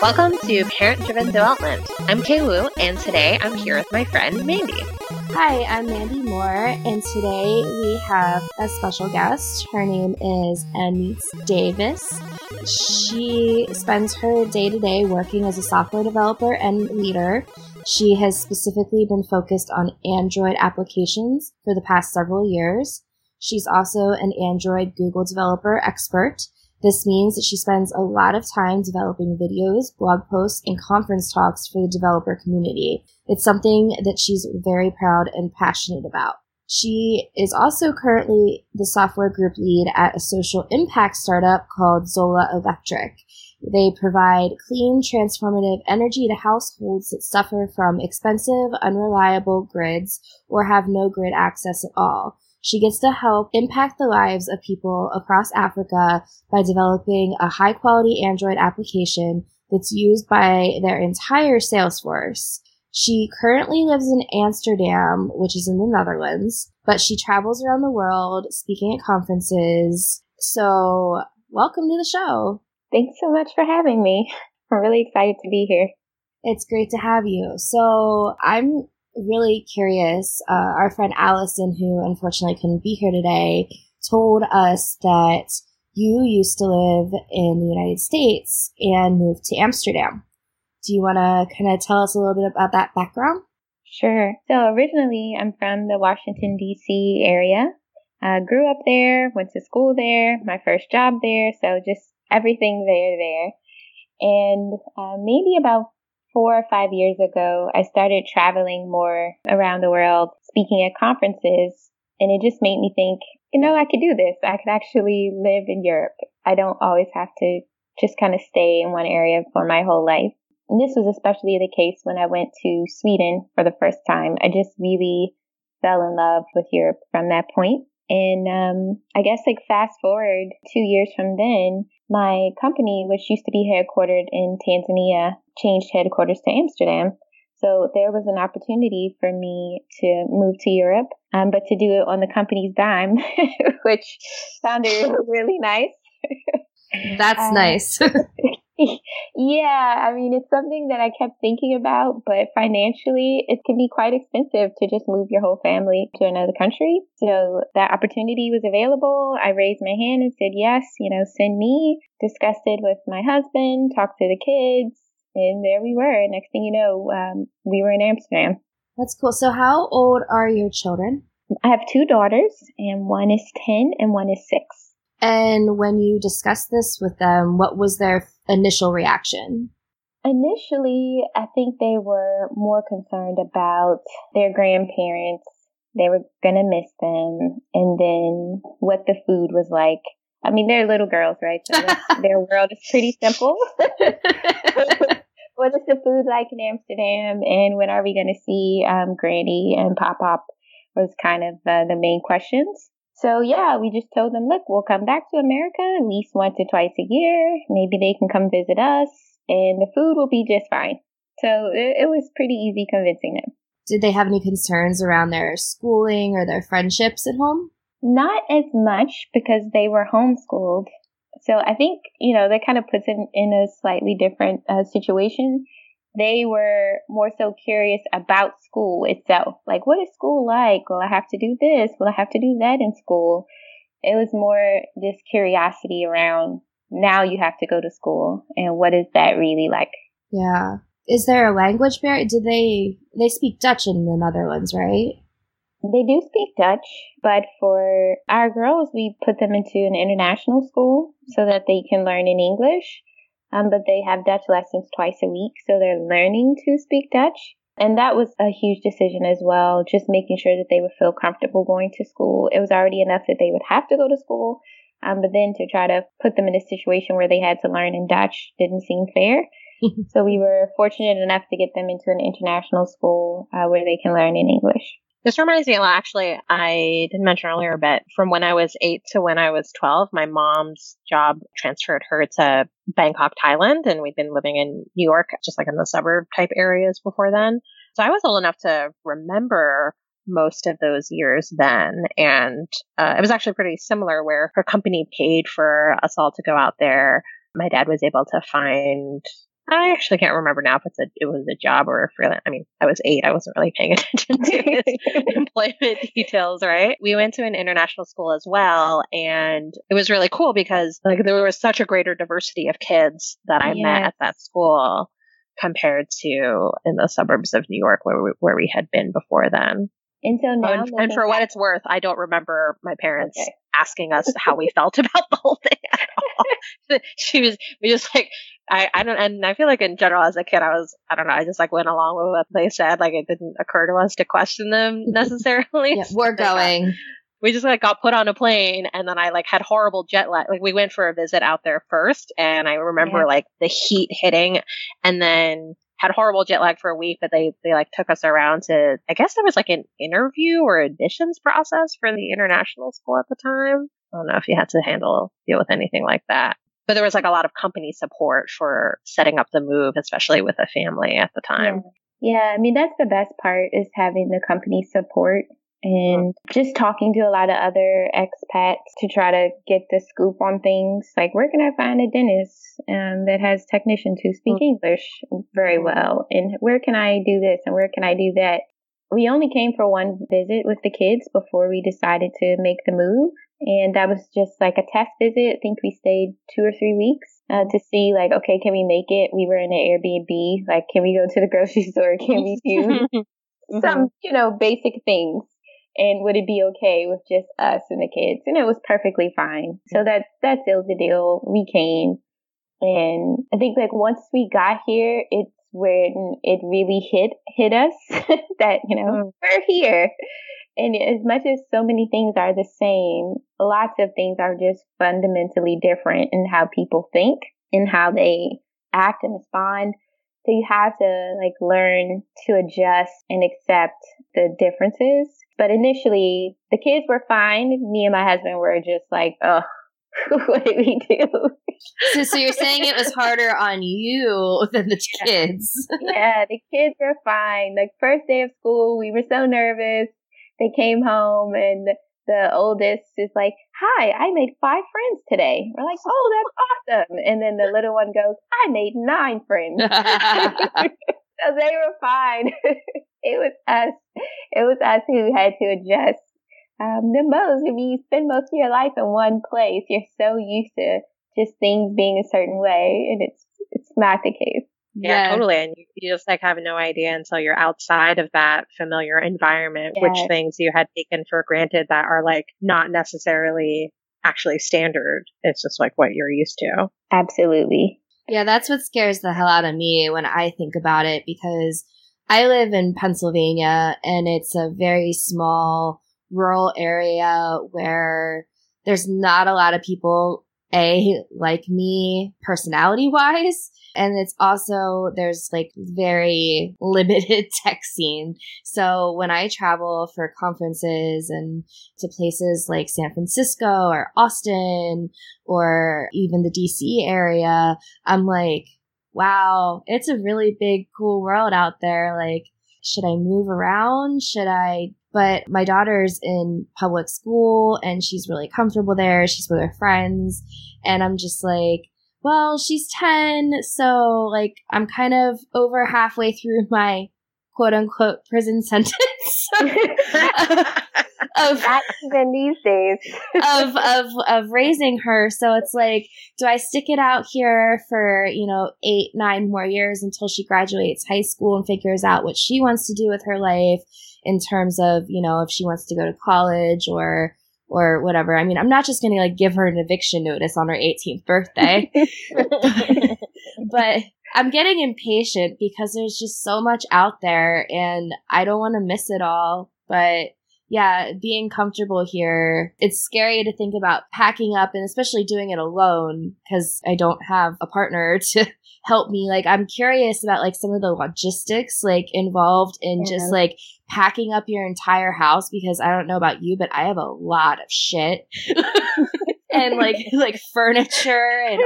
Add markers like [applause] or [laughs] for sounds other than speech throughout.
Welcome to Parent Driven Development. I'm Kay Wu, and today I'm here with my friend Mandy. Hi, I'm Mandy Moore, and today we have a special guest. Her name is Annyce Davis. She spends her day to day working as a software developer and leader. She has specifically been focused on Android applications for the past several years. She's also an Android Google developer expert. This means that she spends a lot of time developing videos, blog posts, and conference talks for the developer community. It's something that she's very proud and passionate about. She is also currently the software group lead at a social impact startup called Zola Electric. They provide clean, transformative energy to households that suffer from expensive, unreliable grids or have no grid access at all. She gets to help impact the lives of people across Africa by developing a high quality Android application that's used by their entire sales force. She currently lives in Amsterdam, which is in the Netherlands, but she travels around the world speaking at conferences. So, welcome to the show. Thanks so much for having me. [laughs] I'm really excited to be here. It's great to have you. So, I'm really curious. Uh, our friend Allison, who unfortunately couldn't be here today, told us that you used to live in the United States and moved to Amsterdam. Do you want to kind of tell us a little bit about that background? Sure. So originally, I'm from the Washington, D.C. area. I grew up there, went to school there, my first job there, so just everything there, there. And uh, maybe about four or five years ago, I started traveling more around the world, speaking at conferences, and it just made me think, you know, I could do this. I could actually live in Europe. I don't always have to just kind of stay in one area for my whole life. And this was especially the case when I went to Sweden for the first time. I just really fell in love with Europe from that point. And um, I guess like fast forward two years from then, my company, which used to be headquartered in Tanzania, changed headquarters to Amsterdam. So there was an opportunity for me to move to Europe, um, but to do it on the company's dime, [laughs] which sounded really nice. That's um, nice. [laughs] [laughs] yeah, I mean, it's something that I kept thinking about, but financially, it can be quite expensive to just move your whole family to another country. So that opportunity was available. I raised my hand and said, yes, you know, send me. Discussed it with my husband, talked to the kids, and there we were. Next thing you know, um, we were in Amsterdam. That's cool. So, how old are your children? I have two daughters, and one is 10 and one is 6. And when you discussed this with them, what was their initial reaction? Initially, I think they were more concerned about their grandparents. They were going to miss them. And then what the food was like. I mean, they're little girls, right? So their [laughs] world is pretty simple. [laughs] [laughs] what is the food like in Amsterdam? And when are we going to see um, Granny and Pop Pop? Was kind of uh, the main questions. So yeah, we just told them, look, we'll come back to America at least once or twice a year. Maybe they can come visit us and the food will be just fine. So it, it was pretty easy convincing them. Did they have any concerns around their schooling or their friendships at home? Not as much because they were homeschooled. So I think, you know, that kind of puts it in, in a slightly different uh, situation they were more so curious about school itself. Like, what is school like? Will I have to do this? Will I have to do that in school? It was more this curiosity around now you have to go to school and what is that really like? Yeah. Is there a language barrier? Do they they speak Dutch in the Netherlands, right? They do speak Dutch, but for our girls, we put them into an international school so that they can learn in English um, but they have Dutch lessons twice a week, so they're learning to speak Dutch. And that was a huge decision as well, just making sure that they would feel comfortable going to school. It was already enough that they would have to go to school, um, but then to try to put them in a situation where they had to learn in Dutch didn't seem fair. [laughs] so we were fortunate enough to get them into an international school uh, where they can learn in English. This reminds me, actually, I didn't mention earlier, but from when I was eight to when I was 12, my mom's job transferred her to Bangkok, Thailand. And we'd been living in New York, just like in the suburb type areas before then. So I was old enough to remember most of those years then. And uh, it was actually pretty similar where her company paid for us all to go out there. My dad was able to find I actually can't remember now if it's a it was a job or a freelance. I mean, I was eight. I wasn't really paying [laughs] attention to [laughs] employment details, right? We went to an international school as well, and it was really cool because like there was such a greater diversity of kids that I yes. met at that school compared to in the suburbs of New York where we, where we had been before then. And so now, and, and for what it's worth, I don't remember my parents okay. asking us how we felt [laughs] about the whole thing at all. she was, we just like, I, I don't, and I feel like in general as a kid, I was, I don't know, I just like went along with what they said. Like it didn't occur to us to question them [laughs] necessarily. yeah, we're uh, going. we just like got put on a plane and then I like had horrible jet lag. Like we went for a visit out there first and I remember yeah. like the heat hitting and then had horrible jet lag for a week, but they, they like took us around to, I guess there was like an interview or admissions process for the international school at the time. I don't know if you had to handle, deal with anything like that. But there was like a lot of company support for setting up the move, especially with a family at the time. Yeah. yeah, I mean, that's the best part is having the company support and just talking to a lot of other expats to try to get the scoop on things like where can I find a dentist um, that has technicians who speak mm-hmm. English very well, and where can I do this and where can I do that. We only came for one visit with the kids before we decided to make the move, and that was just like a test visit. I think we stayed two or three weeks uh, to see like, okay, can we make it? We were in an Airbnb. Like, can we go to the grocery [laughs] store? Can we do [laughs] some, mm-hmm. you know, basic things? and would it be okay with just us and the kids? And it was perfectly fine. So that that sealed the deal. We came, and I think like once we got here, it's when it really hit hit us [laughs] that you know mm. we're here. And as much as so many things are the same, lots of things are just fundamentally different in how people think and how they act and respond. So you have to like learn to adjust and accept the differences but initially, the kids were fine. Me and my husband were just like, oh, [laughs] what did we do? So, so you're saying it was [laughs] harder on you than the kids? yeah, the kids were fine. Like first day of school, we were so nervous. They came home and the oldest is like, "Hi, I made five friends today." We're like, "Oh, that's awesome!" And then the little one goes, "I made nine friends." [laughs] so they were fine. [laughs] it was us. It was us who had to adjust um, the most. If you spend most of your life in one place, you're so used to just things being a certain way, and it's it's not the case. Yeah, yeah. totally. And you, you, just like have no idea until you're outside of that familiar environment, which things you had taken for granted that are like not necessarily actually standard. It's just like what you're used to. Absolutely. Yeah, that's what scares the hell out of me when I think about it because I live in Pennsylvania and it's a very small rural area where there's not a lot of people a like me personality wise and it's also there's like very [laughs] limited tech scene. So when i travel for conferences and to places like san francisco or austin or even the dc area i'm like wow it's a really big cool world out there. Like should i move around should i but my daughter's in public school and she's really comfortable there. She's with her friends. And I'm just like, well, she's 10. So like, I'm kind of over halfway through [laughs] my quote unquote prison [laughs] sentence. of even these days of of of raising her so it's like do i stick it out here for you know eight nine more years until she graduates high school and figures out what she wants to do with her life in terms of, you know, if she wants to go to college or or whatever. I mean, I'm not just going to like give her an eviction notice on her 18th birthday. [laughs] but I'm getting impatient because there's just so much out there and I don't want to miss it all. But yeah, being comfortable here, it's scary to think about packing up and especially doing it alone because I don't have a partner [laughs] to help me. Like, I'm curious about like some of the logistics like involved in yeah. just like packing up your entire house because I don't know about you, but I have a lot of shit [laughs] and like [laughs] like furniture and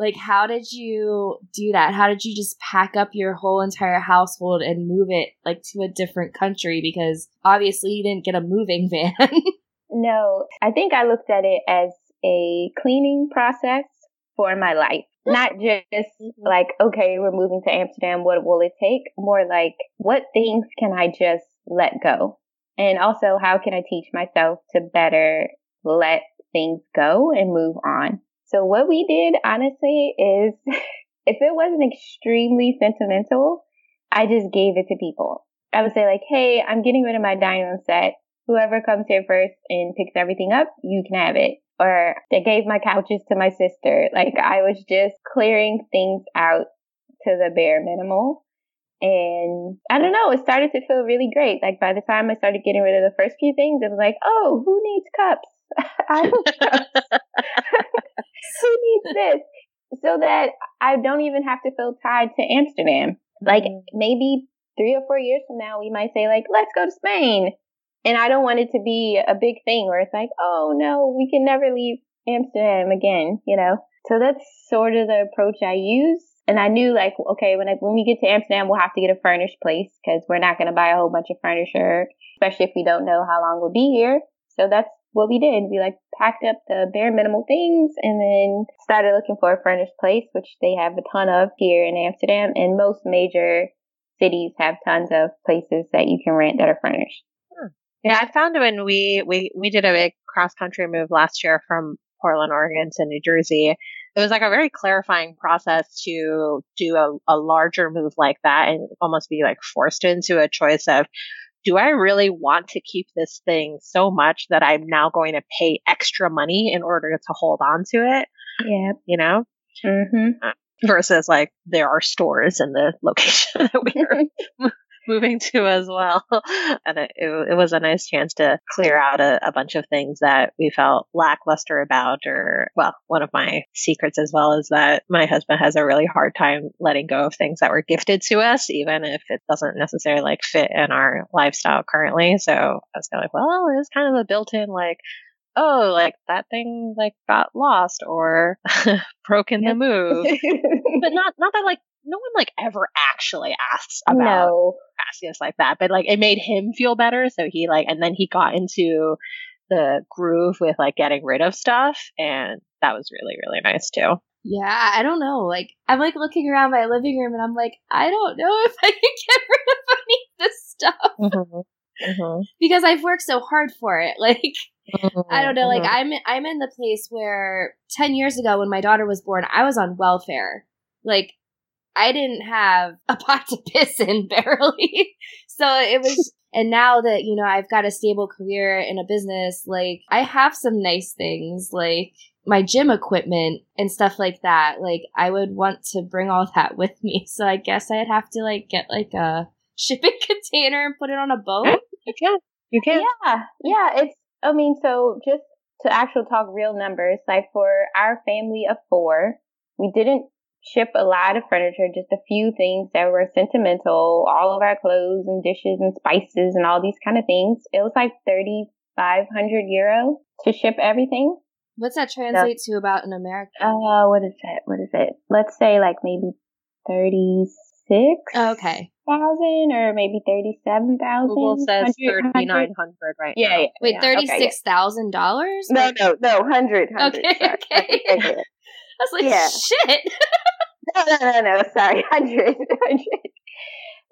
Like, how did you do that? How did you just pack up your whole entire household and move it like to a different country? Because obviously you didn't get a moving [laughs] van. no, I think I looked at it as a cleaning process for my life. Not just mm-hmm. like, okay, we're moving to Amsterdam. What will it take? More like, what things can I just let go? And also, how can I teach myself to better let things go and move on? So what we did, honestly, is [laughs] if it wasn't extremely sentimental, I just gave it to people. I would say like, hey, I'm getting rid of my dining room set. Whoever comes here first and picks everything up, you can have it. Or I gave my couches to my sister. Like I was just clearing things out to the bare minimal. And I don't know, it started to feel really great. Like by the time I started getting rid of the first few things, it was like, oh, who needs cups? [laughs] I don't [laughs] Who needs this? So that I don't even have to feel tied to Amsterdam. Like mm-hmm. maybe three or four years from now, we might say like, let's go to Spain. And I don't want it to be a big thing where it's like, oh no, we can never leave Amsterdam again, you know? So that's sort of the approach I use. And I knew like, okay, when I, when we get to Amsterdam, we'll have to get a furnished place because we're not going to buy a whole bunch of furniture, especially if we don't know how long we'll be here. So that's what we did. We like packed up the bare minimal things and then started looking for a furnished place, which they have a ton of here in Amsterdam. And most major cities have tons of places that you can rent that are furnished. Hmm. Yeah, I found when we, we, we did a big cross country move last year from Portland, Oregon to New Jersey. It was like a very clarifying process to do a, a larger move like that and almost be like forced into a choice of do I really want to keep this thing so much that I'm now going to pay extra money in order to hold on to it? Yeah. You know? Mm-hmm. Uh, versus like there are stores in the [laughs] location that we [laughs] are [laughs] moving to as well. [laughs] And it, it, was a nice chance to clear out a, a, bunch of things that we felt lackluster about. Or, well, one of my secrets as well is that my husband has a really hard time letting go of things that were gifted to us, even if it doesn't necessarily like fit in our lifestyle currently. So I was kind of like, well, it is kind of a built in like, oh, like that thing like got lost or [laughs] broke in the move. but not not that like no one like ever actually asks about no. asking us like that, but like it made him feel better. So he like, and then he got into the groove with like getting rid of stuff, and that was really really nice too. Yeah, I don't know. Like I'm like looking around my living room, and I'm like, I don't know if I can [laughs] get rid of any of this stuff. Mm-hmm. Mm-hmm. because I've worked so hard for it. [laughs] Like mm-hmm. I don't know. Like mm-hmm. I'm I'm in the place where ten years ago when my daughter was born, I was on welfare. Like I didn't have a [laughs] pot to piss in barely. so it was, [laughs] and now that, you know, I've got a stable career in a business, like I have some nice things, like my gym equipment and stuff like that. Like I would want to bring all [laughs] that with me. So I guess I'd have to like get like a shipping container and put it on a boat. You can. You can. Yeah. Yeah. It's, I mean, so just to actual talk real numbers, like for our family of four, we didn't ship a lot of furniture, just a few things that were sentimental, all of our clothes and dishes and spices and all these kind of things. It was like 3,500 euro to ship everything. What's that translate so, to about in America? Uh, what is it? What is it? Let's say like maybe 36. Oh, okay. Thousand or maybe thirty-seven thousand. Google says thirty-nine hundred right yeah, now. Yeah, Wait, thirty-six thousand dollars? No, no, no, hundred. Okay, okay. [laughs] I was like, yeah. shit. [laughs] no, no, no, no. Sorry, [laughs] hundred, hundred.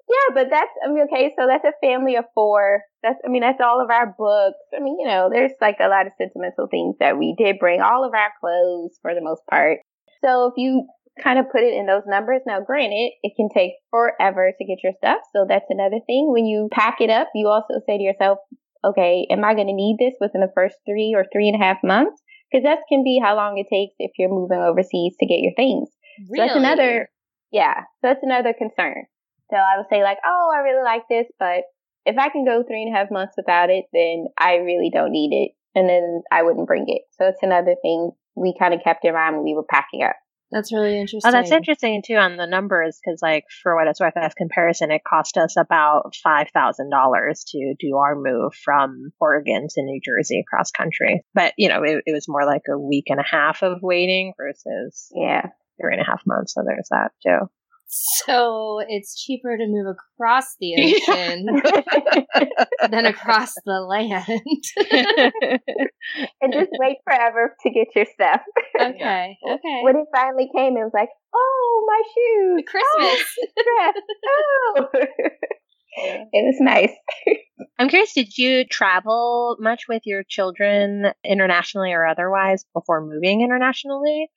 Yeah, but that's I mean, okay. So that's a family of four. That's I mean, that's all of our books. I mean, you know, there's like a lot of sentimental things that we did bring. All of our clothes for the most part. So if you kind of put it in those numbers, now granted, it can take forever to get your stuff. So that's another thing. When you pack it up, you also say to yourself, okay, am I going to need this within the first three or three and a half months? because that can be how long it takes if you're moving overseas to get your things. Really? So that's another, yeah, so that's another concern. So I would say like, oh, I really like this, but if I can go three and a half months without it, then I really don't need it. And then I wouldn't bring it. So it's another thing we kind of kept in mind when we were packing up. That's really interesting. Oh, that's interesting too on the numbers because, like, for what it's worth, as comparison, it cost us about five thousand dollars to do our move from Oregon to New Jersey across country. But you know, it, it was more like a week and a half of waiting versus yeah. Three and a half months. So there's that too. So it's cheaper to move across the [laughs] ocean [laughs] than across the land. [laughs] and just wait forever to get your stuff. Okay. Okay. When it finally came, it was like, oh, my shoes. Christmas. Oh, oh. It was nice. I'm curious, did you travel much with your children internationally or otherwise before moving internationally?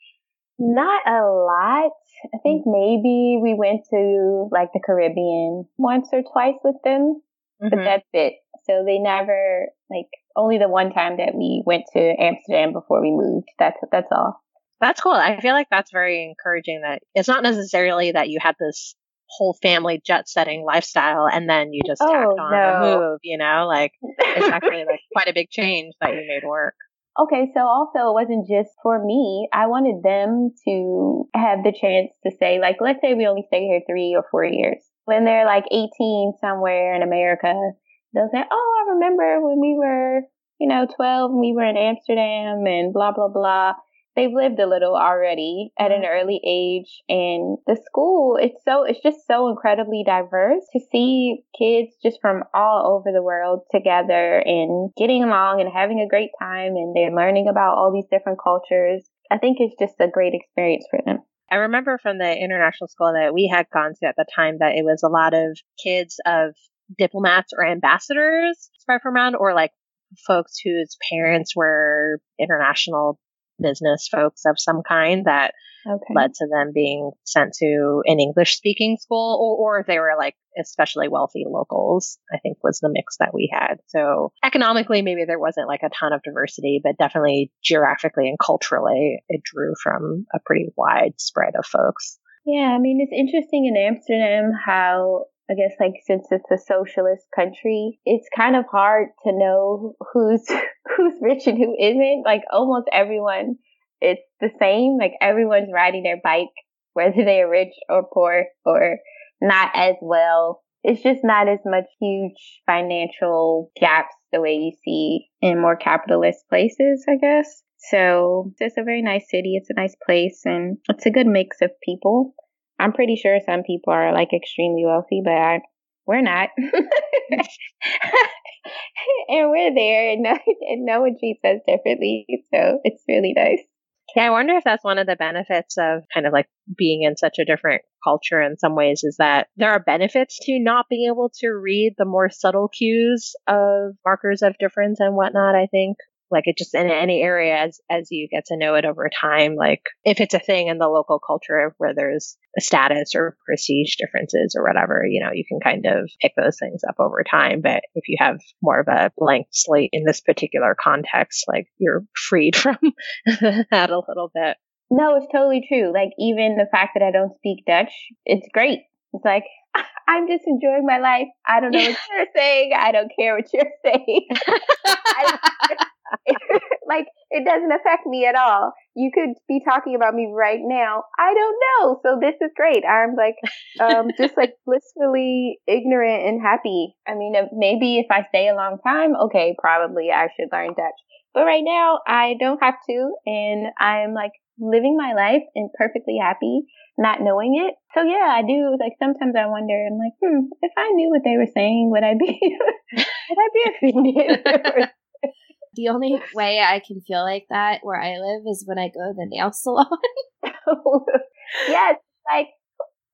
Not a lot. I think maybe we went to like the Caribbean once or twice with them, mm-hmm. but that's it. So they never like only the one time that we went to Amsterdam before we moved. That's that's all. That's cool. I feel like that's very encouraging that it's not necessarily that you had this whole family jet setting lifestyle and then you just oh, tacked on no. a move, you know? Like it's actually like [laughs] quite a big change that you made work. Okay, so also it wasn't just for me. I wanted them to have the chance to say, like, let's say we only stay here three or four years. When they're like 18 somewhere in America, they'll say, oh, I remember when we were, you know, 12 and we were in Amsterdam and blah, blah, blah they've lived a little already at an mm-hmm. early age and the school it's so it's just so incredibly diverse to see kids just from all over the world together and getting along and having a great time and they're learning about all these different cultures i think it's just a great experience for them I remember from the international school that we had gone to at the time that it was a lot of kids of diplomats or ambassadors spread from around or like folks whose parents were international business folks of some kind that okay. led to them being sent to an English speaking school or, or if they were like especially wealthy locals, I think was the mix that we had. So economically, maybe there wasn't like a ton of diversity, but definitely geographically and culturally, it drew from a pretty wide spread of folks. Yeah, I mean, it's interesting in Amsterdam how I guess like since it's a socialist country, it's kind of hard to know who's [laughs] who's rich and who isn't. Like almost everyone, it's the same. Like everyone's riding their bike, [laughs] whether they are rich or poor or not as well. It's just not as much huge financial gaps the way you see in more capitalist places, I guess. So it's a very nice city. It's a nice place and it's a good mix of people. I'm pretty sure some people are like extremely wealthy, but I, we're not. [laughs] and we're there, and no, [laughs] and no one treats us differently. So it's really nice. Yeah, I wonder if that's one of the benefits of kind of like being in such a different culture in some ways is that there are benefits to not being able to read the more subtle cues of markers of difference and whatnot, I think like it just in any area as as you get to know it over time like if it's a thing in the local culture where there's a status or prestige differences or whatever you know you can kind of pick those things up over time but if you have more of a blank slate in this particular context like you're freed [laughs] from that a little bit no it's totally true like even the fact that i don't speak dutch it's great it's like [laughs] I'm just enjoying my life. I don't know what [laughs] you're saying. I don't care what you're saying. [laughs] Like it doesn't affect me at all. You could be talking about me right now. I don't know. So this is great. I'm like um [laughs] just like blissfully ignorant and happy. I mean, maybe if I stay a long time, okay, probably I should learn Dutch. But right now I don't have to and I'm like living my life and perfectly happy not knowing it. So yeah, I do like sometimes I wonder, I'm like, hmm, if I knew what they were saying, would I be [laughs] would I be offended? The only way I can feel like that where I live is when I go to the nail [laughs] salon. [laughs] yes, like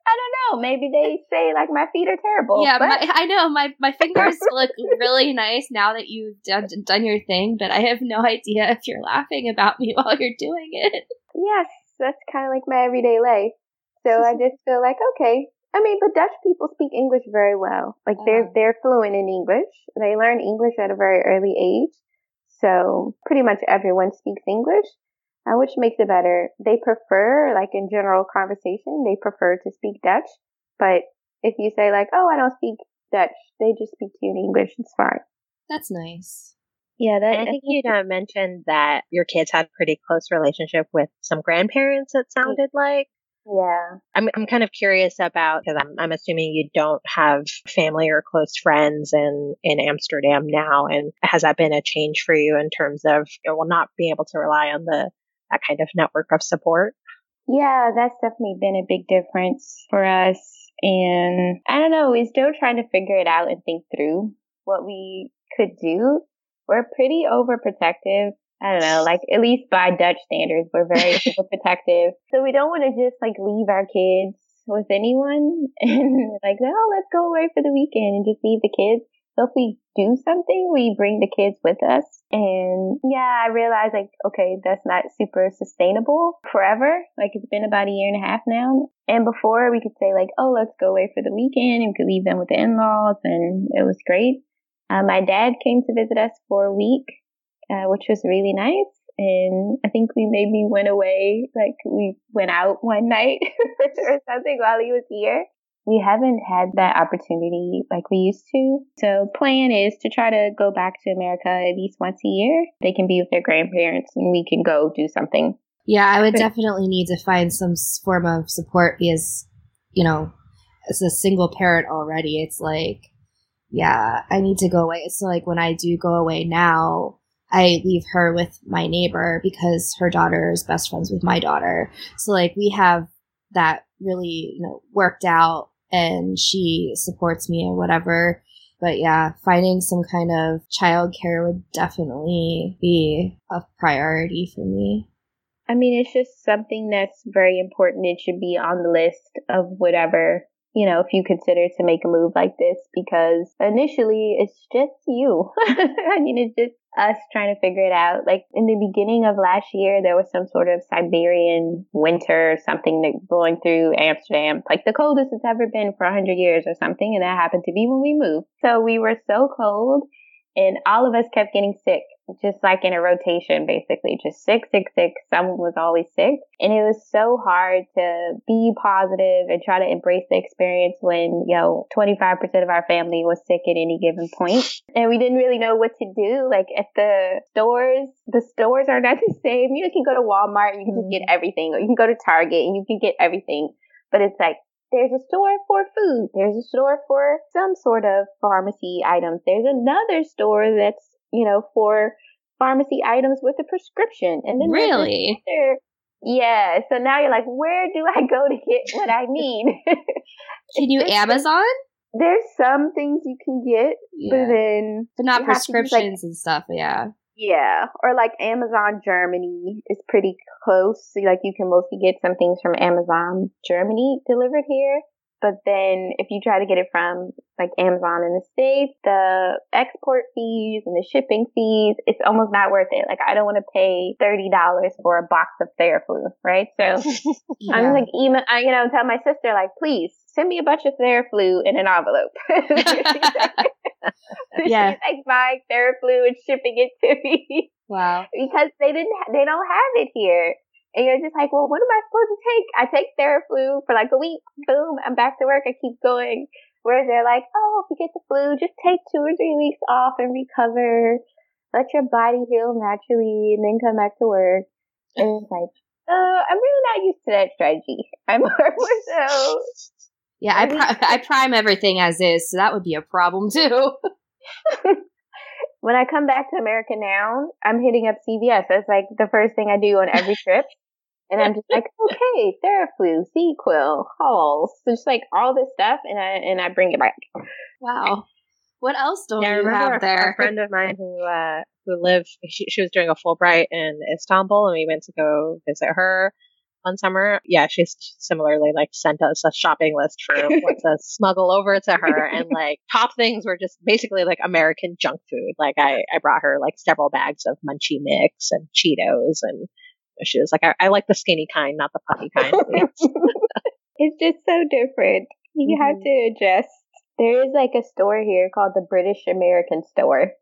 I don't know. Maybe they say like my feet are terrible. Yeah, but... my, I know my my fingers [laughs] look really nice now that you've done done your thing, but I have no idea if you're laughing about me while you're doing it. Yes, that's kind of like my everyday life. So I just feel like okay. I mean, but Dutch people speak English very well. Like they're they're fluent in English. They learn English at a very early age. So pretty much everyone speaks English, uh, which makes it better. They prefer, like in general conversation, they prefer to speak Dutch. But if you say like, oh, I don't speak Dutch, they just speak to you in English. It's fine. That's nice. Yeah, that, I think you uh, mentioned that your kids had a pretty close relationship with some grandparents. It sounded like. Yeah. I'm I'm kind of curious about because I'm I'm assuming you don't have family or close friends in in Amsterdam now, and has that been a change for you in terms of you know, well not being able to rely on the that kind of network of support? Yeah, that's definitely been a big difference for us. And I don't know, we're still trying to figure it out and think through what we could do. We're pretty overprotective. I don't know, like at least by Dutch standards, we're very [laughs] protective. So we don't want to just like leave our kids with anyone [laughs] and like, oh, let's go away for the weekend and just leave the kids. So if we do something, we bring the kids with us. And yeah, I realized like, okay, that's not super sustainable forever. Like it's been about a year and a half now. And before we could say like, oh, let's go away for the weekend and we could leave them with the in-laws and it was great. Uh, my dad came to visit us for a week, uh, which was really nice. And I think we maybe went away, like we went out one night [laughs] or something while he was here we haven't had that opportunity like we used to. So plan is to try to go back to America at least once a year. They can be with their grandparents and we can go do something. Yeah, I would definitely need to find some form of support because, you know, as a single parent already, it's like, yeah, I need to go away. So like when I do go away now, I leave her with my neighbor because her daughter is best friends with my daughter. So like we have that really, you know, worked out and she supports me and whatever. But yeah, finding some kind of childcare would definitely be a priority for me. I mean, it's just something that's very important. It should be on the list of whatever you know, if you consider to make a move like this, because initially it's just you. [laughs] I mean, it's just us trying to figure it out. Like in the beginning of last year, there was some sort of Siberian winter or something that going through Amsterdam, like the coldest it's ever been for 100 years or something. And that happened to be when we moved. So we were so cold and all of us kept getting sick just like in a rotation, basically, just sick, sick, sick. Someone was always sick. And it was so hard to be positive and try to embrace the experience when, you know, 25% of our family was sick at any given point. And we didn't really know what to do. Like at the stores, the stores are not the same. You can go to Walmart and you can just get mm-hmm. everything, or you can go to Target and you can get everything. But it's like, there's a store for food. There's a store for some sort of pharmacy items. There's another store that's you know, for pharmacy items with a prescription. And then really, yeah. So now you're like, where do I go to get what I need? [laughs] can you Amazon? There's some things you can get, yeah. but then but not prescriptions like, and stuff. Yeah. Yeah, or like Amazon Germany is pretty close. So like you can mostly get some things from Amazon Germany delivered here. But then if you try to get it from like Amazon in the States, the export fees and the shipping fees, it's almost not worth it. Like I don't want to pay $30 for a box of Theraflu, right? So [laughs] yeah. I'm like, email, I, you know, tell my sister like, please send me a bunch of Theraflu in an envelope. [laughs] [laughs] yeah. She's like buying Theraflu and shipping it to me. Wow. because they didn't, ha- they don't have it here. And you're just like, well, what am I supposed to take? I take Theraflu for like a week. Boom, I'm back to work. I keep going. Whereas they're like, oh, if you get the flu, just take two or three weeks off and recover. Let your body heal naturally and then come back to work. And it's like, uh, I'm really not used to that strategy. [laughs] I'm more so. Yeah, I, pri- I prime everything as is, so that would be a problem too. [laughs] when I come back to America now, I'm hitting up CVS. That's like the first thing I do on every trip. And I'm just like, [laughs] okay, Theraflu, Sequel, Halls, so just like all this stuff, and I and I bring it back. Wow, what else don't yeah, you have a, there? A friend of mine who uh, who lived, she, she was doing a Fulbright in Istanbul, and we went to go visit her one summer. Yeah, she's similarly like sent us a shopping list for [laughs] what to smuggle over to her, and [laughs] like top things were just basically like American junk food. Like I I brought her like several bags of Munchie Mix and Cheetos and she like, I, I like the skinny kind, not the puffy kind. [laughs] [laughs] it's just so different. You mm-hmm. have to adjust. There is like a store here called the British American Store.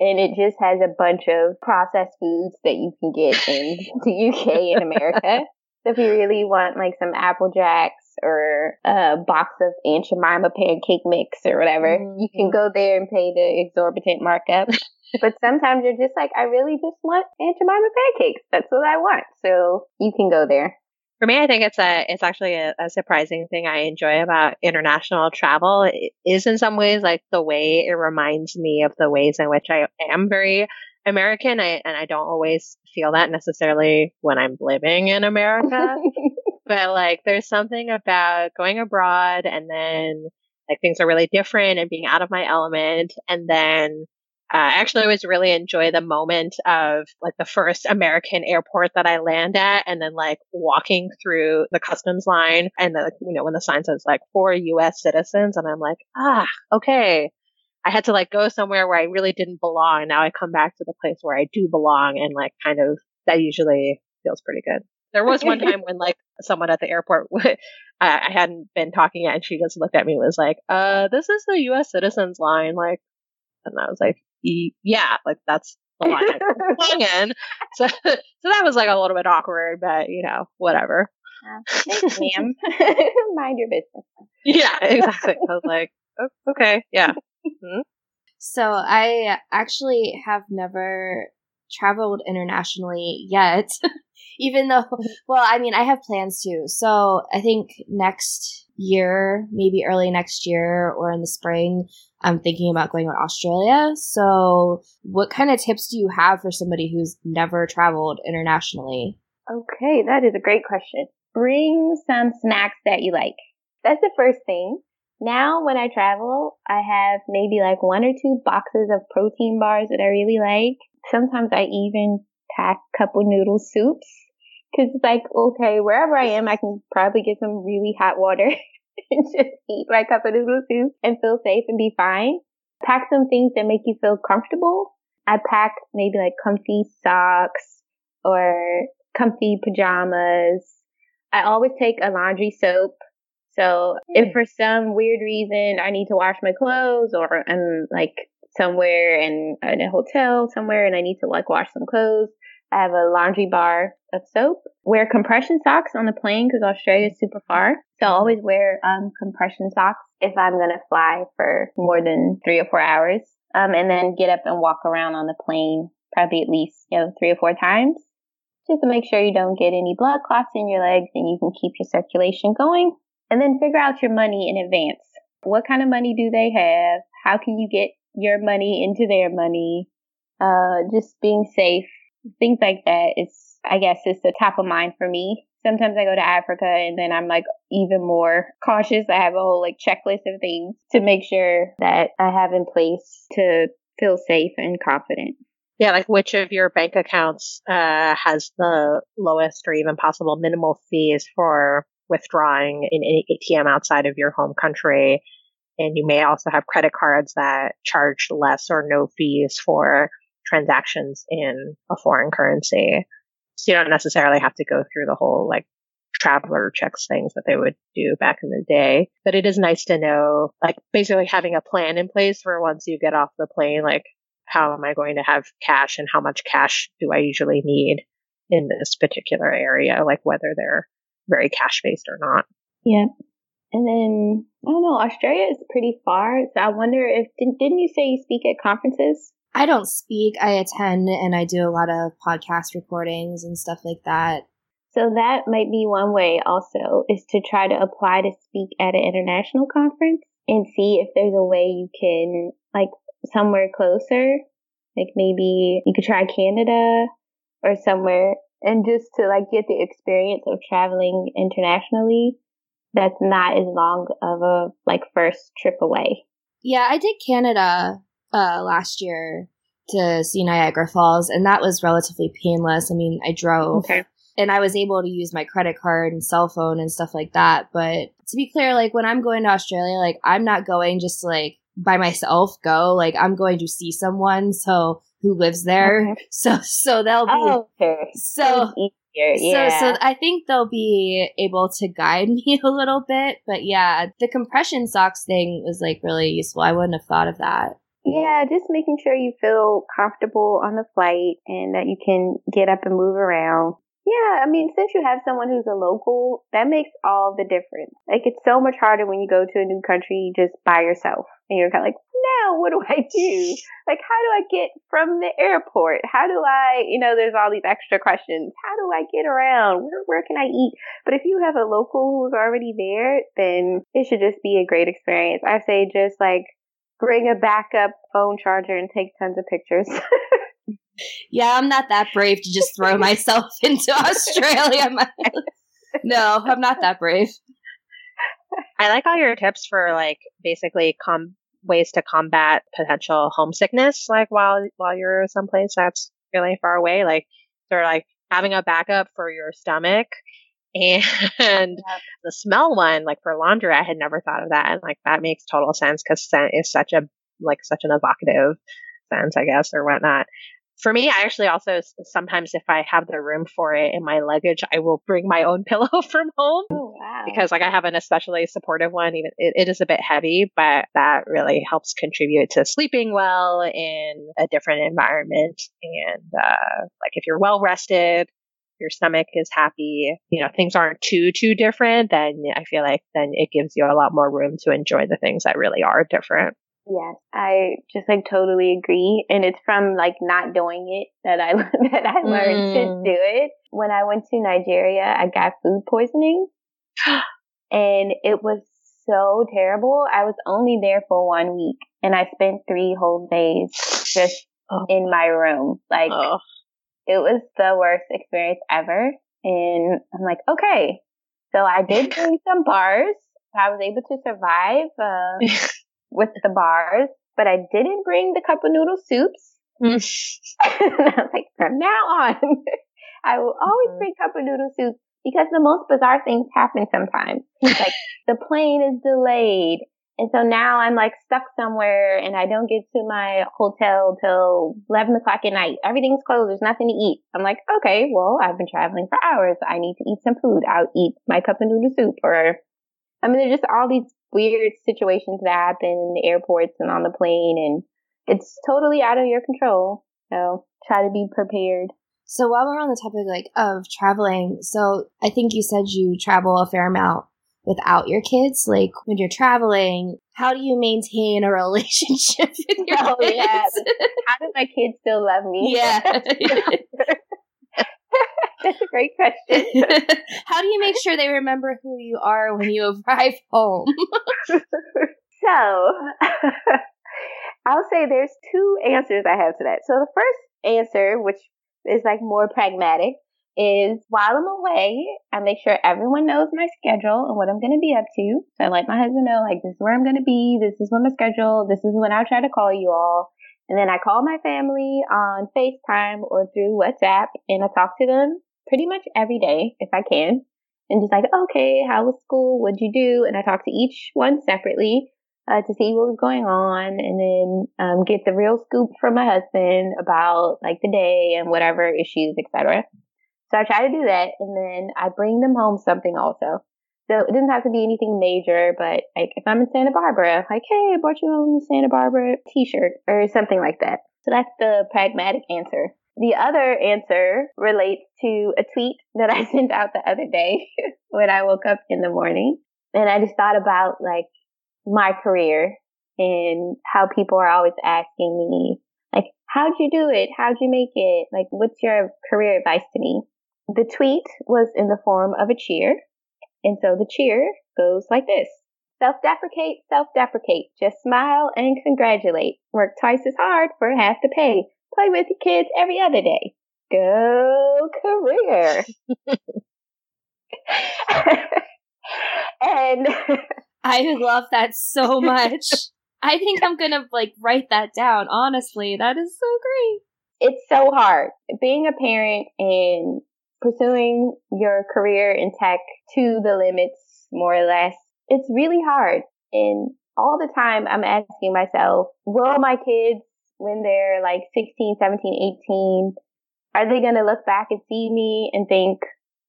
And it just has a bunch of processed foods that you can get in [laughs] the UK and America. so if you really want like some Apple Jacks or a box of Aunt Jemima pancake mix or whatever, mm-hmm. you can go there and pay the exorbitant markup but sometimes you're just like, I really just want Aunt Jemima pancakes. That's what I want. So you can go there. For me, I think it's a it's actually a, a, surprising thing I enjoy about international travel. It is in some ways like the way it reminds me of the ways in which I am very American. I, and I don't always feel that necessarily when I'm living in America. [laughs] but like there's something about going abroad and then like things are really different and being out of my element and then uh, I actually always really enjoy the moment of like the first American airport that I land at and then like walking through the customs line and the, you know, when the sign says like for US citizens and I'm like, ah, okay. I had to like go somewhere where I really didn't belong. Now I come back to the place where I do belong and like kind of that usually feels pretty good. There was one time when like someone at the airport, [laughs] I hadn't been talking yet and she just looked at me and was like, uh, this is the US citizens line. Like, and I was like, yeah, like that's the line I [laughs] in. So, [laughs] so that was like a little bit awkward, but you know, whatever. Uh, thanks, ma'am. Mind your business. Yeah, exactly. I was like, oh, okay, yeah. Mm-hmm. So I actually have never traveled internationally yet. [laughs] Even though, well, I mean, I have plans to. So I think next year, maybe early next year or in the spring, I'm thinking about going to Australia. So, what kind of tips do you have for somebody who's never traveled internationally? Okay, that is a great question. Bring some snacks that you like. That's the first thing. Now, when I travel, I have maybe like one or two boxes of protein bars that I really like. Sometimes I even pack a couple noodle soups because it's like, okay, wherever I am, I can probably get some really hot water [laughs] and just eat my cup of noodle soup and feel safe and be fine. Pack some things that make you feel comfortable. I pack maybe like comfy socks or comfy pajamas. I always take a laundry soap. So if hmm. for some weird reason I need to wash my clothes or I'm like somewhere in, in a hotel somewhere and I need to like wash some clothes, I have a laundry bar of soap. Wear compression socks on the plane because Australia is super far. So I always wear um, compression socks if I'm going to fly for more than three or four hours. Um, and then get up and walk around on the plane probably at least, you know, three or four times just to make sure you don't get any blood clots in your legs and you can keep your circulation going. And then figure out your money in advance. What kind of money do they have? How can you get your money into their money? Uh, just being safe things like that is, I guess, is the top of mind for me. Sometimes I go to Africa and then I'm like even more cautious. I have a whole like checklist of things to make sure that I have in place to feel safe and confident. Yeah, like which of your bank accounts uh, has the lowest or even possible minimal fees for withdrawing in any ATM outside of your home country? And you may also have credit cards that charge less or no fees for transactions in a foreign currency. So you don't necessarily have to go through the whole like traveler checks things that they would do back in the day. But it is nice to know, like basically having a plan in place for once you get off the plane, like how am I going to have cash and how much cash do I usually need in this particular area, like whether they're very cash based or not. Yeah. And then I don't know, Australia is pretty far. So I wonder if didn't, didn't you say you speak at conferences? I don't speak. I attend and I do a lot of podcast recordings and stuff like that. So that might be one way also is to try to apply to speak at an international conference and see if there's a way you can like somewhere closer. Like maybe you could try Canada or somewhere and just to like get the experience of traveling internationally that's not as long of a like first trip away. Yeah, I did Canada uh, last year to see Niagara Falls, and that was relatively painless. I mean, I drove. Okay. And I was able to use my credit card and cell phone and stuff like that. But to be clear, like when I'm going to Australia, like I'm not going just like by myself go. Like I'm going to see someone so who lives there. Okay. [laughs] So so they'll be oh, okay. so yeah. So, so I think they'll be able to guide [laughs] me a little bit. But yeah, the compression socks thing was like really useful. I wouldn't have thought of that. Yeah, just making sure you feel comfortable on the flight and that you can get up and move around. Yeah, I mean, since you have someone who's a local, that makes all the difference. Like, it's so much harder when you go to a new country just by yourself. And you're kind of like, now what do I do? Like, how do I get from the airport? How do I, you know, there's all these extra questions. How do I get around? Where, where can I eat? But if you have a local who's already there, then it should just be a great experience. I say just like bring a backup phone charger and take tons of pictures. [laughs] yeah, I'm not that brave to just throw myself [laughs] into Australia. [laughs] no, I'm not that brave. I like all your tips for like basically com ways to combat potential homesickness, like while while you're someplace that's really far away, like sort of like having a backup for your stomach and yep. [laughs] the smell one, like for laundry, I had never thought of that, and like that makes total sense because scent is such a like such an evocative sense, I guess, or whatnot for me, I actually also sometimes, if I have the room for it in my luggage, I will bring my own [laughs] pillow from home. Oh, wow. Because like I have an especially supportive one. Even it, it is a bit heavy, but that really helps contribute to sleeping well in a different environment. And uh, like if you're well rested, your stomach is happy, you know, things aren't too too different. Then I feel like then it gives you a lot more room to enjoy the things that really are different. Yes, I just like totally agree. And it's from like not doing it that I, [laughs] that I learned mm. to do it. When I went to Nigeria, I got food poisoning [gasps] and it was so terrible. I was only there for one week and I spent three whole days just oh. in my room. Like oh. It was the worst experience ever. And I'm like, okay. So I did [laughs] bring some bars. I was able to survive. Uh, [laughs] with the bars, but I didn't bring the cup of noodle soups. [laughs] I was like, from now on, I will always mm-hmm. bring cup of noodle soup because the most bizarre things happen sometimes. like the plane is delayed. And so now I'm like stuck somewhere and I don't get to my hotel till 11 o'clock at night. Everything's closed. There's nothing to eat. I'm like, okay, well, I've been traveling for hours. I need to eat some food. I'll eat my cup of noodle soup or, I mean, there's just all these weird situations that happen in the airports and on the plane and it's totally out of your control. So try to be prepared. So while we're on the topic like of traveling, so I think you said you travel a fair amount without your kids. Like when you're traveling, how do you maintain a [laughs] relationship with your oh, kids? Yeah. How do my kids still love me? [laughs] Yeah. [laughs] That's a great question. How do you make sure they remember who you are when you arrive home? so, I'll say there's two answers I have to that. So, the first answer, which is like more pragmatic, is while I'm away, I make sure everyone knows my schedule and what I'm going to be up to. So I let my husband know, like, this is where I'm going to be. This is what my schedule. This is when I'll try to call you all. And then I call my family on FaceTime or through WhatsApp and I talk to them pretty much every day if I can. And just like, okay, how was school? What'd you do? And I talk to each one separately uh, to see what was going on and then um, get the real scoop from my husband about like the day and whatever issues, etc. So I try to do that and then I bring them home something also. So it doesn't have to be anything major, but like if I'm in Santa Barbara, like, hey, I brought you home a Santa Barbara t-shirt or something like that. So that's the pragmatic answer. The other answer relates to a tweet that I [laughs] sent out the other day [laughs] when I woke up in the morning. And I just thought about like my career and how people are always asking me, like, how'd you do it? How'd you make it? Like, what's your career advice to me? The tweet was in the form of a cheer. And so the cheer goes like this. Self-deprecate, self-deprecate. Just smile and congratulate. Work twice as hard for half the pay. Play with your kids every other day. Go career. [laughs] and I love that so [laughs] much. I think I'm gonna like write that down. Honestly, that is so great. It's so hard being a parent and pursuing your career in tech to the limits, more or less. It's really hard. And all the time I'm asking myself, will my kids when they're like 16, 17, 18, are they going to look back and see me and think,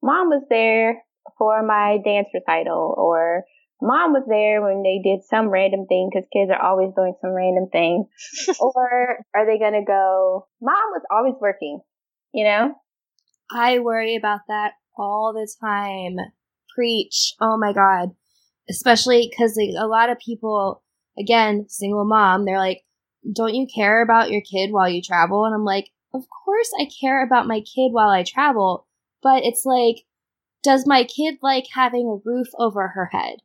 mom was there for my dance recital or mom was there when they did some random thing because kids are always doing some random thing. [laughs] or are they going to go, mom was always working, you know? I worry about that all the time. Preach. Oh my God. Especially because like, a lot of people, again, single mom, they're like, don't you care about your kid while you travel? And I'm like, of course I care about my kid while I travel, but it's like, does my kid like having a roof over her head?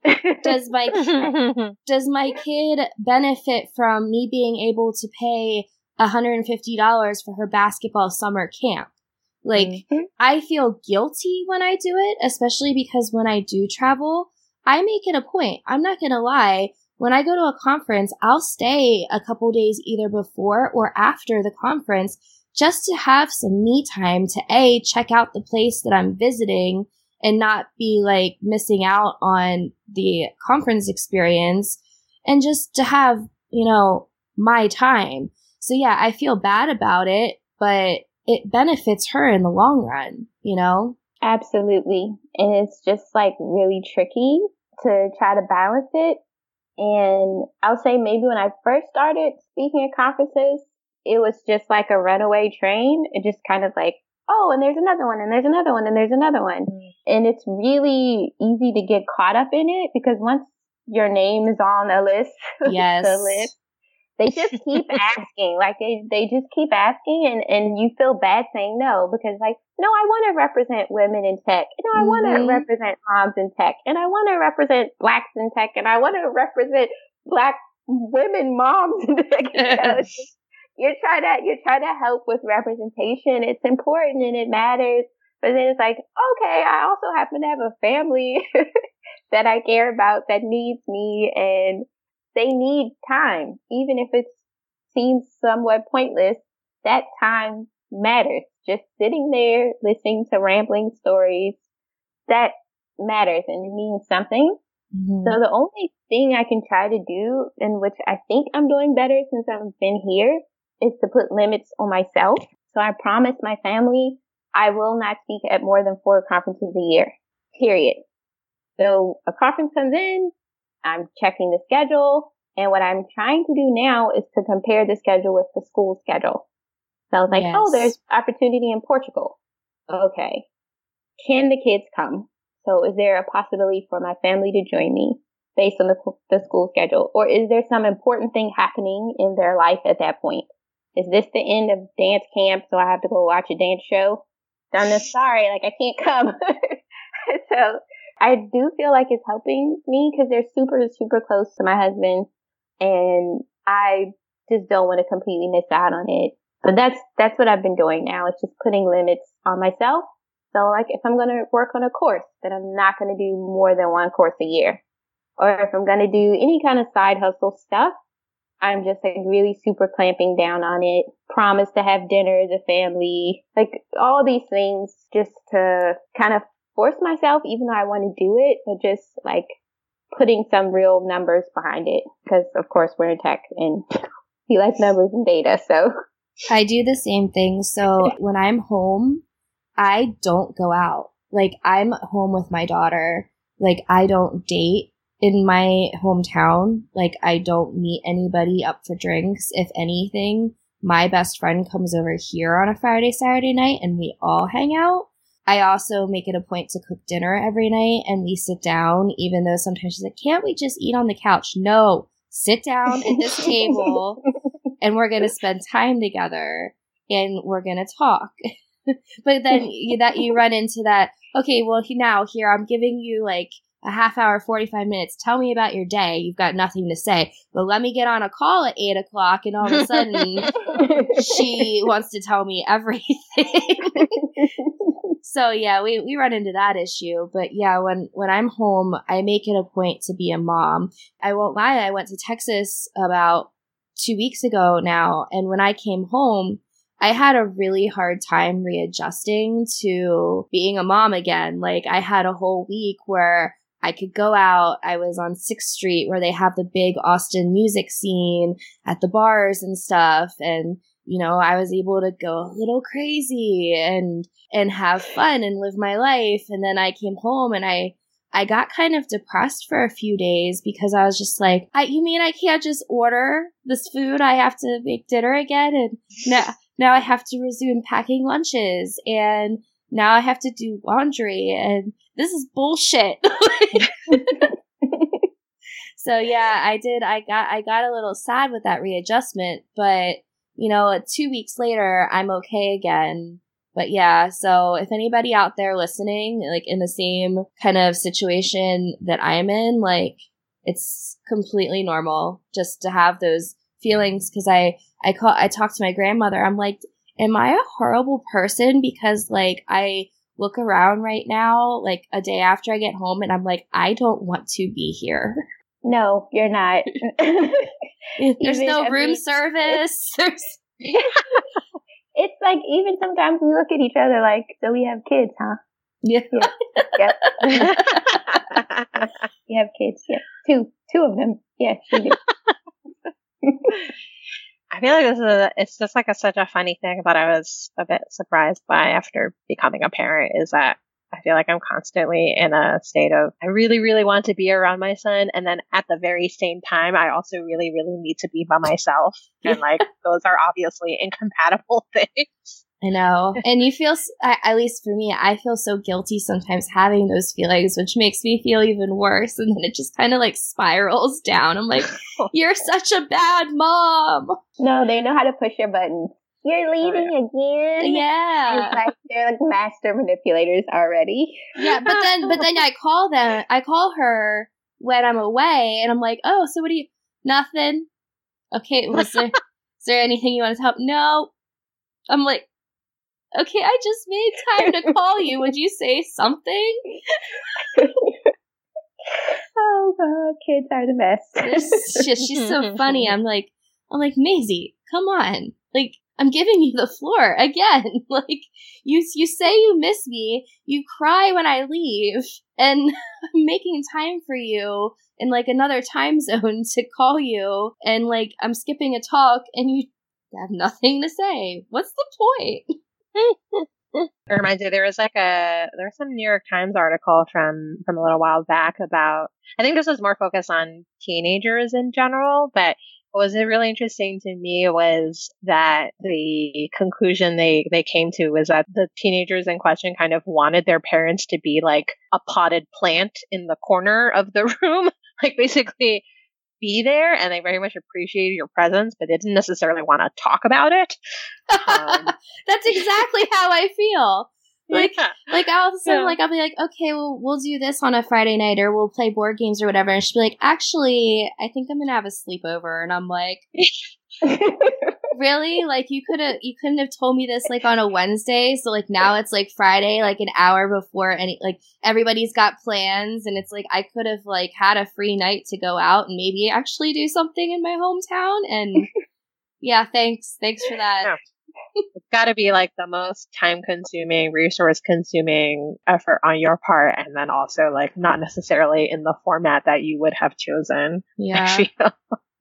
Does my [laughs] does my kid benefit from me being able to pay $150 for her basketball summer camp? Like, mm-hmm. I feel guilty when I do it, especially because when I do travel, I make it a point. I'm not going to lie. When I go to a conference, I'll stay a couple days either before or after the conference just to have some me time to A, check out the place that I'm visiting and not be like missing out on the conference experience and just to have, you know, my time. So yeah, I feel bad about it, but it benefits her in the long run, you know? Absolutely. And it's just like really tricky to try to balance it. And I'll say maybe when I first started speaking at conferences, it was just like a runaway train. It just kind of like, oh, and there's another one, and there's another one, and there's another one. Mm. And it's really easy to get caught up in it because once your name is on a list, [laughs] yes. the list, they just keep [laughs] asking. Like they, they just keep asking and, and you feel bad saying no because like, no, I want to represent women in tech. No, I want to mm-hmm. represent moms in tech and I want to represent blacks in tech and I want to represent black women moms in tech. [laughs] you're trying to, you're trying to help with representation. It's important and it matters. But then it's like, okay, I also happen to have a family [laughs] that I care about that needs me and they need time, even if it seems somewhat pointless. That time matters. Just sitting there listening to rambling stories, that matters and it means something. Mm-hmm. So the only thing I can try to do, and which I think I'm doing better since I've been here, is to put limits on myself. So I promise my family I will not speak at more than four conferences a year. Period. So a conference comes in, I'm checking the schedule. And what I'm trying to do now is to compare the schedule with the school schedule. So I was like, oh, yes. oh, there's opportunity in Portugal. Okay. Can the kids come? So is there a possibility for my family to join me based on the, the school schedule? Or is there some important thing happening in their life at that point? Is this the end of dance camp? So I have to go watch a dance show? Donna, sorry, like I can't come. [laughs] so I do feel like it's helping me because they're super, super close to my husband and I just don't want to completely miss out on it. But that's, that's what I've been doing now. It's just putting limits on myself. So like if I'm going to work on a course, then I'm not going to do more than one course a year. Or if I'm going to do any kind of side hustle stuff, I'm just like really super clamping down on it. Promise to have dinner as a family, like all these things just to kind of force myself, even though I want to do it, but just like putting some real numbers behind it. Because of course we're in tech and [laughs] we like numbers and data. So I do the same thing. So when I'm home, I don't go out. Like I'm home with my daughter. Like I don't date in my hometown. Like I don't meet anybody up for drinks. If anything, my best friend comes over here on a Friday, Saturday night and we all hang out. I also make it a point to cook dinner every night and we sit down, even though sometimes she's like, can't we just eat on the couch? No, sit down at this [laughs] table and we're going to spend time together and we're going to talk. [laughs] but then you, that you run into that, okay, well, now here I'm giving you like a half hour, 45 minutes. Tell me about your day. You've got nothing to say. But let me get on a call at eight o'clock and all of a sudden [laughs] she wants to tell me everything. So yeah, we, we run into that issue. But yeah, when, when I'm home, I make it a point to be a mom. I won't lie. I went to Texas about two weeks ago now. And when I came home, I had a really hard time readjusting to being a mom again. Like I had a whole week where I could go out. I was on 6th Street where they have the big Austin music scene at the bars and stuff. And, you know, I was able to go a little crazy and, and have fun and live my life. And then I came home and I, I got kind of depressed for a few days because I was just like, I, you mean I can't just order this food? I have to make dinner again. And now, now I have to resume packing lunches and now I have to do laundry and this is bullshit. [laughs] so yeah, I did. I got, I got a little sad with that readjustment, but you know, two weeks later, I'm okay again. But yeah, so if anybody out there listening, like in the same kind of situation that I'm in, like it's completely normal just to have those feelings. Cause I, I call, I talk to my grandmother. I'm like, am I a horrible person because like I look around right now, like a day after I get home, and I'm like, I don't want to be here. No, you're not. [laughs] [laughs] There's no room service. [laughs] it's like even sometimes we look at each other like, so we have kids, huh? Yeah. Yeah. Yep. you have kids. Yeah. Two. Two of them. Do. I feel like this is a, it's just like a, such a funny thing that I was a bit surprised by after becoming a parent is that I feel like I'm constantly in a state of I really, really want to be around my son, and then at the very same time, I also really, really need to be by myself, [laughs] and like those are obviously incompatible [laughs] things. I know. [laughs] And you feel, at least for me, I feel so guilty sometimes having those feelings, which makes me feel even worse. And then it just kind of like spirals down. I'm like, you're such a bad mom. No, they know how to push your buttons. You're oh, leaving oh, yeah. again. Yeah. It's like they're like master manipulators already. [laughs] Yeah, but then but then I call them I call her when I'm away and I'm like, Oh, so what do you nothing? Okay, was there [laughs] is there anything you want to tell? No. I'm like, okay, I just made time to call you. Would you say something? [laughs] oh god, kids are the best. Just, she's so funny. I'm like, I'm like, Maisie, come on. Like, I'm giving you the floor [laughs] again. [laughs] like, you, you say you miss me, you cry when I leave, and [laughs] I'm making time for you in like another time zone to call you, and like, I'm skipping a talk, and you have nothing to say. What's the point? it reminds me there was like a there was some New York Times article from from a little while back about I think this was more focused on teenagers in general, but what was really interesting to me was that the conclusion they they came to was that the teenagers in question kind of wanted their parents to be like a potted plant in the corner of the [laughs] room like basically be there and they very much appreciated your presence, but they didn't necessarily want to talk about it. Um, [laughs] That's exactly how I feel. Like, yeah. [laughs] like all of a sudden, yeah. like I'll be like, okay, well, we'll do this on a Friday night, or we'll play board games or whatever. And she'll be like, actually, I think I'm gonna have a sleepover, and I'm like, [laughs] really? Like you could have you couldn't have told me this like on a Wednesday. So like now it's like Friday, like an hour before any like everybody's got plans and it's like I could have like had a free night to go out and maybe actually do something in my hometown and [laughs] yeah, thanks. Thanks for that. Yeah. It's got to be like the most time consuming, resource consuming effort on your part. And then also like not necessarily in the format that you would have chosen. Yeah.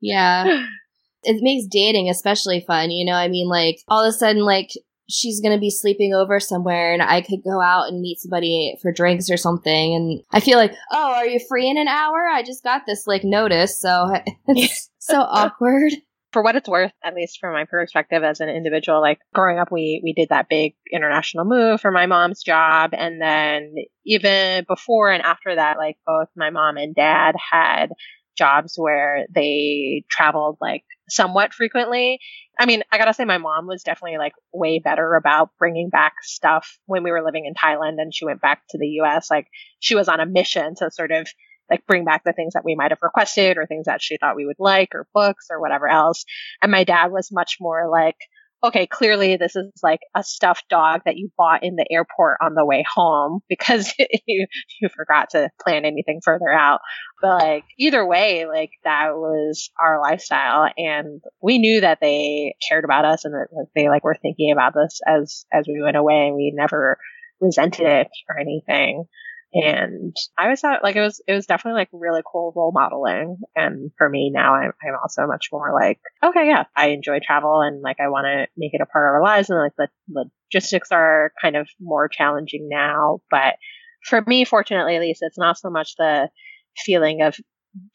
yeah [laughs] it makes dating especially fun. You know, I mean, like all of a sudden, like she's gonna be sleeping over somewhere, and I could go out and meet somebody for drinks or something. And I feel like, oh, are you free in an hour? I just got this like notice, so [laughs] it's [laughs] so awkward. For what it's worth, at least from my perspective as an individual, like growing up, we we did that big international move for my mom's job, and then even before and after that, like both my mom and dad had jobs where they traveled like somewhat frequently. I mean, I gotta say, my mom was definitely like way better about bringing back stuff when we were living in Thailand and she went back to the US. Like, she was on a mission to sort of like bring back the things that we might have requested or things that she thought we would like or books or whatever else. And my dad was much more like, okay, clearly this is like a stuffed dog that you bought in the airport on the way home [laughs] because [laughs] you you forgot to plan anything further out. But like either way, like that was our lifestyle and we knew that they cared about us and that they like were thinking about us as as we went away and we never resented it or anything. And I was thought like it was it was definitely like really cool role modeling. And for me now, I'm I'm also much more like okay, yeah, I enjoy travel and like I want to make it a part of our lives. And like the logistics are kind of more challenging now, but for me, fortunately, at least, it's not so much the feeling of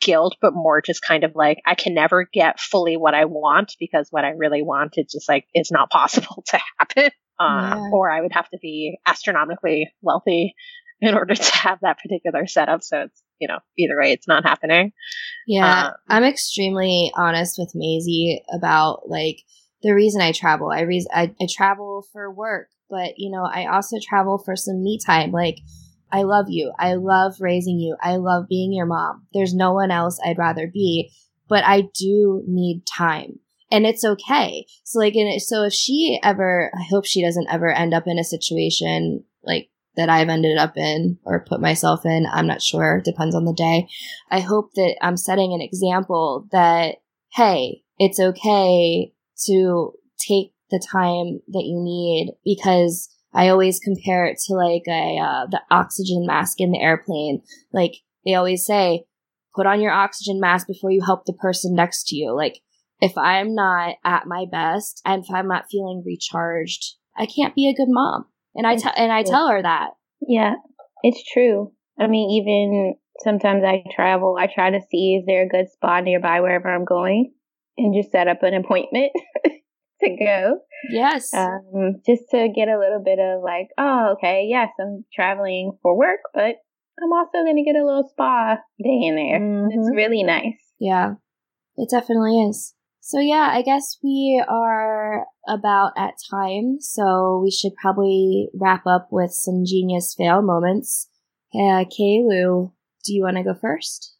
guilt, but more just kind of like I can never get fully what I want because what I really want is just like it's not possible [laughs] to happen. Um, yeah. Or I would have to be astronomically wealthy [laughs] in order to have that particular setup. So it's, you know, either way, it's not happening. Yeah. Um, I'm extremely honest with Maisie about like the reason I travel. I, re- I, I travel for work, but you know, I also travel for some me time. Like, I love you. I love raising you. I love being your mom. There's no one else I'd rather be, but I do need time. and it's okay. So like, and so if she ever, I hope she doesn't ever end up in a situation like that I've ended up in or put myself in. I'm not sure. Depends on the day. I hope that I'm setting an example that, hey, it's okay to take the time that you need because I always compare it to like a, uh, the oxygen mask in the airplane. Like they always say, put on your oxygen mask before you help the person next to you. Like if I'm not at my best and if I'm not feeling recharged, I can't be a good mom. And I tell and I tell her that. Yeah, it's true. I mean, even sometimes I travel, I try to see is there a good spot nearby wherever I'm going, and just set up an appointment [laughs] to go. Yes. Um, just to get a little bit of like, oh, okay, yes, I'm traveling for work, but I'm also going to get a little spa day in there. Mm-hmm. It's really nice. Yeah, it definitely is. So yeah, I guess we are about at time, so we should probably wrap up with some genius fail moments. Uh, Kaylu, do you want to go first?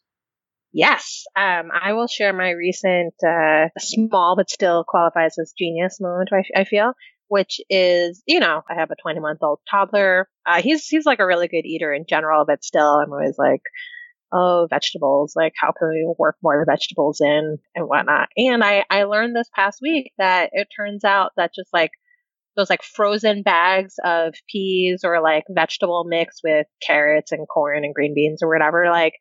Yes, um, I will share my recent uh, small but still qualifies as genius moment. I, I feel, which is you know I have a 20 month old toddler. Uh, he's he's like a really good eater in general, but still I'm always like oh, vegetables, like how can we work more vegetables in and whatnot. And I, I learned this past week that it turns out that just like those like frozen bags of peas or like vegetable mix with carrots and corn and green beans or whatever, like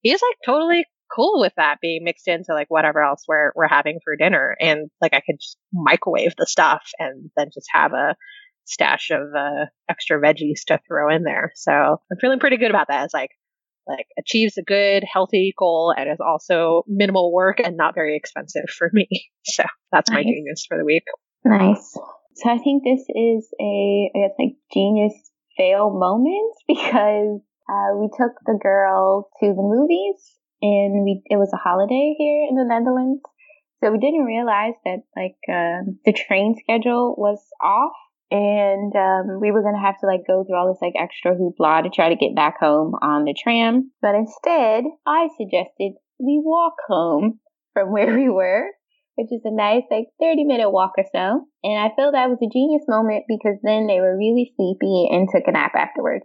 he's like totally cool with that being mixed into like whatever else we're we're having for dinner. And like I could just microwave the stuff and then just have a stash of uh, extra veggies to throw in there. So I'm feeling pretty good about that. It's like like achieves a good, healthy goal and is also minimal work and not very expensive for me. [laughs] So that's nice. my genius for the week. Nice. So I think this is a, I guess like genius fail moment [laughs] because uh, we took the girl to the movies and we, it was a holiday here in the Netherlands. So we didn't realize that like, uh, the train schedule was off and um, we were gonna have to like go through all this like extra hoopla to try to get back home on the tram. But instead, I suggested we walk home from [laughs] where we were, which is a nice like 30 minute walk or so. And I feel that was a genius moment because then they were really sleepy and took a nap afterwards.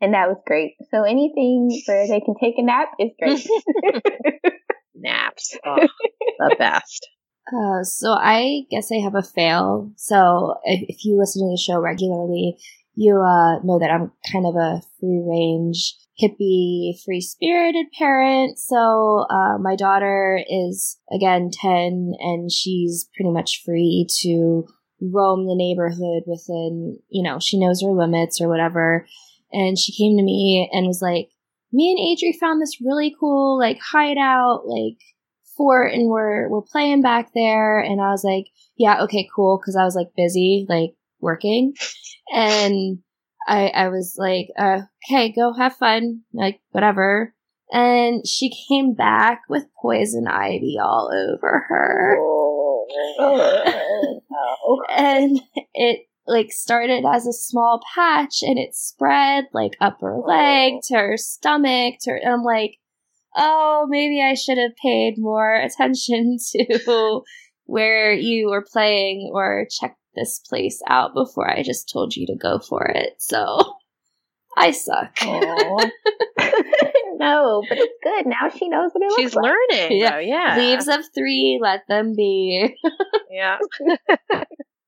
And that was great. So anything where they can take a nap is great. [laughs] [laughs] Naps. Oh, the best. Uh, so I guess I have a fail. So if, if you listen to the show regularly, you uh, know that I'm kind of a free range, hippie, free spirited parent. So uh, my daughter is again 10 and she's pretty much free to roam the neighborhood within, you know, she knows her limits or whatever. And she came to me and was like, me and Adri found this really cool, like, hideout, like, fort and we're we're playing back there and I was like, yeah, okay, cool cuz I was like busy like working. And I I was like, uh, okay, go have fun, like whatever. And she came back with poison ivy all over her. Oh, and it like started as a small patch and it spread like up her leg to her stomach to her, and I'm like oh, maybe I should have paid more [laughs] attention to where you were playing or checked this place out before I just told you to go for it. So [laughs] I suck. [laughs] no, but it's good. Now she knows what it She's looks learning. Yeah. Though, yeah. Leaves of three, let them be. yeah.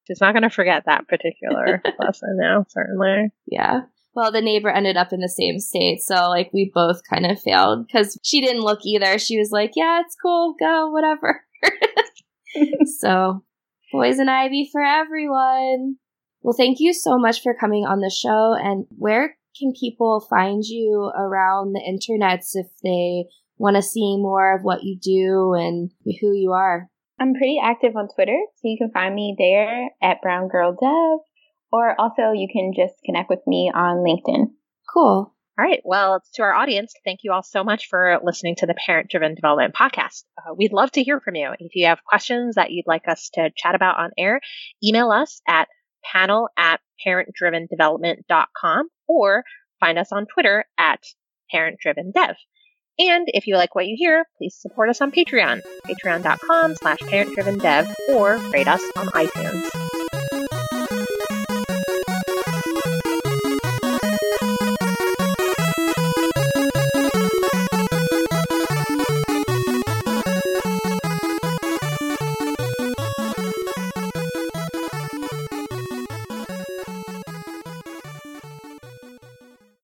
She's not going to forget that particular lesson now, certainly. Yeah well, the neighbor ended up in the same state. So, like, we both kind of failed because she didn't look either. She was like, yeah, it's cool, go, whatever. [laughs] so, poison ivy for everyone. Well, thank you so much for coming on the show. And where can people find you around the internets if they want to see more of what you do and who you are? I'm pretty active on Twitter, so you can find me there at Brown Girl Dev. Or also, you can just connect with me on LinkedIn. Cool. All right. Well, to our audience, thank you all so much for listening to the Parent Driven Development Podcast. Uh, we'd love to hear from you. If you have questions that you'd like us to chat about on air, email us at panel at parentdrivendevelopment.com or find us on Twitter at parentdrivendev. And if you like what you hear, please support us on Patreon, patreon.com slash parentdrivendev, or rate us on iTunes.